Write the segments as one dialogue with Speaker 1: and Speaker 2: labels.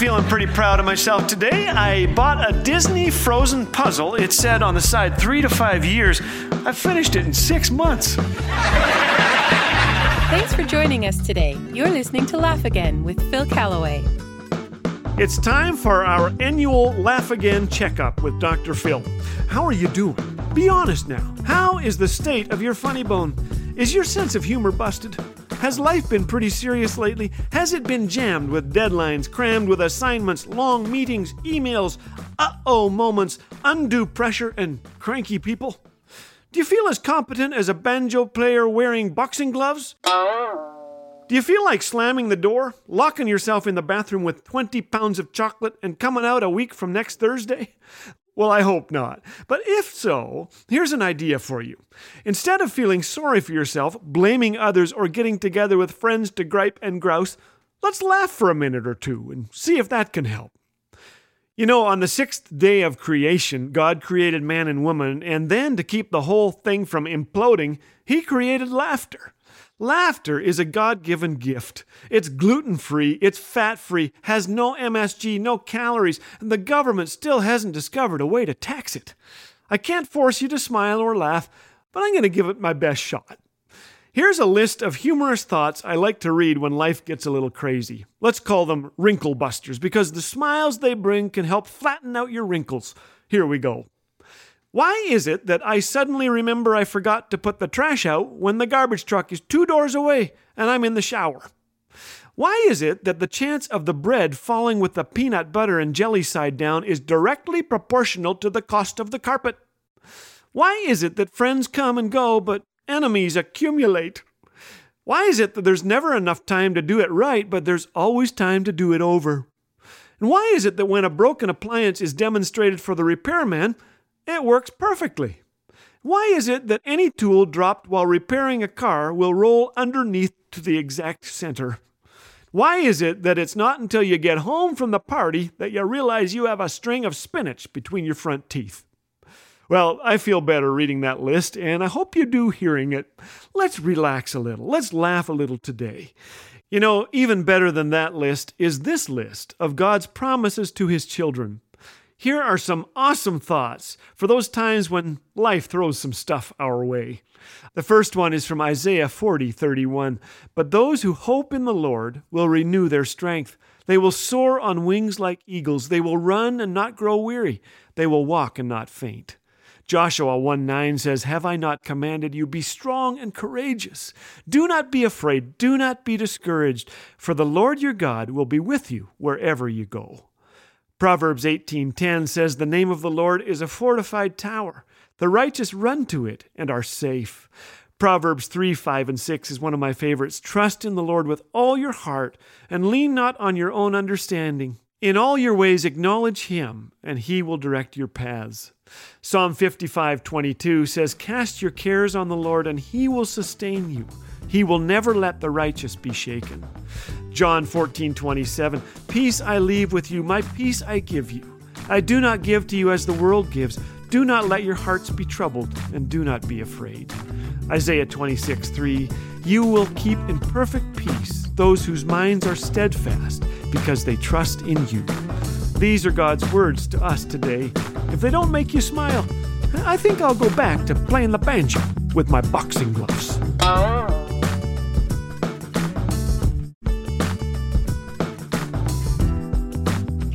Speaker 1: feeling pretty proud of myself today. I bought a Disney Frozen puzzle. It said on the side three to five years. I finished it in six months.
Speaker 2: Thanks for joining us today. You're listening to Laugh Again with Phil Callaway.
Speaker 1: It's time for our annual Laugh Again checkup with Dr. Phil. How are you doing? Be honest now. How is the state of your funny bone? Is your sense of humor busted? Has life been pretty serious lately? Has it been jammed with deadlines, crammed with assignments, long meetings, emails, uh oh moments, undue pressure, and cranky people? Do you feel as competent as a banjo player wearing boxing gloves? Do you feel like slamming the door, locking yourself in the bathroom with 20 pounds of chocolate, and coming out a week from next Thursday? Well, I hope not. But if so, here's an idea for you. Instead of feeling sorry for yourself, blaming others, or getting together with friends to gripe and grouse, let's laugh for a minute or two and see if that can help. You know, on the sixth day of creation, God created man and woman, and then to keep the whole thing from imploding, He created laughter. Laughter is a God given gift. It's gluten free, it's fat free, has no MSG, no calories, and the government still hasn't discovered a way to tax it. I can't force you to smile or laugh, but I'm going to give it my best shot. Here's a list of humorous thoughts I like to read when life gets a little crazy. Let's call them wrinkle busters because the smiles they bring can help flatten out your wrinkles. Here we go. Why is it that I suddenly remember I forgot to put the trash out when the garbage truck is two doors away and I'm in the shower? Why is it that the chance of the bread falling with the peanut butter and jelly side down is directly proportional to the cost of the carpet? Why is it that friends come and go, but enemies accumulate? Why is it that there's never enough time to do it right, but there's always time to do it over? And why is it that when a broken appliance is demonstrated for the repairman, it works perfectly. Why is it that any tool dropped while repairing a car will roll underneath to the exact center? Why is it that it's not until you get home from the party that you realize you have a string of spinach between your front teeth? Well, I feel better reading that list, and I hope you do hearing it. Let's relax a little. Let's laugh a little today. You know, even better than that list is this list of God's promises to His children. Here are some awesome thoughts for those times when life throws some stuff our way. The first one is from Isaiah 40 31. But those who hope in the Lord will renew their strength. They will soar on wings like eagles. They will run and not grow weary. They will walk and not faint. Joshua 1 9 says, Have I not commanded you? Be strong and courageous. Do not be afraid. Do not be discouraged, for the Lord your God will be with you wherever you go. Proverbs 18:10 says the name of the Lord is a fortified tower. The righteous run to it and are safe. Proverbs 3, 5, and 6 is one of my favorites. Trust in the Lord with all your heart and lean not on your own understanding. In all your ways acknowledge him, and he will direct your paths. Psalm 55, 22 says, Cast your cares on the Lord, and he will sustain you. He will never let the righteous be shaken. John 14, 27. Peace I leave with you, my peace I give you. I do not give to you as the world gives. Do not let your hearts be troubled, and do not be afraid. Isaiah 26, 3. You will keep in perfect peace those whose minds are steadfast, because they trust in you. These are God's words to us today. If they don't make you smile, I think I'll go back to playing the banjo with my boxing gloves.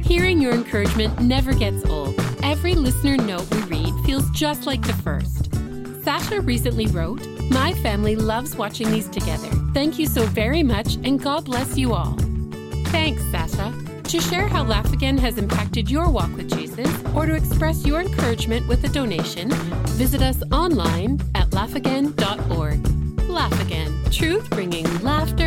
Speaker 2: Hearing your encouragement never gets old. Every listener note we read feels just like the first. Sasha recently wrote, My family loves watching these together. Thank you so very much, and God bless you all. Thanks, Sasha. To share how Laugh Again has impacted your walk with Jesus, or to express your encouragement with a donation, visit us online at laughagain.org. Laugh Again, truth bringing laughter.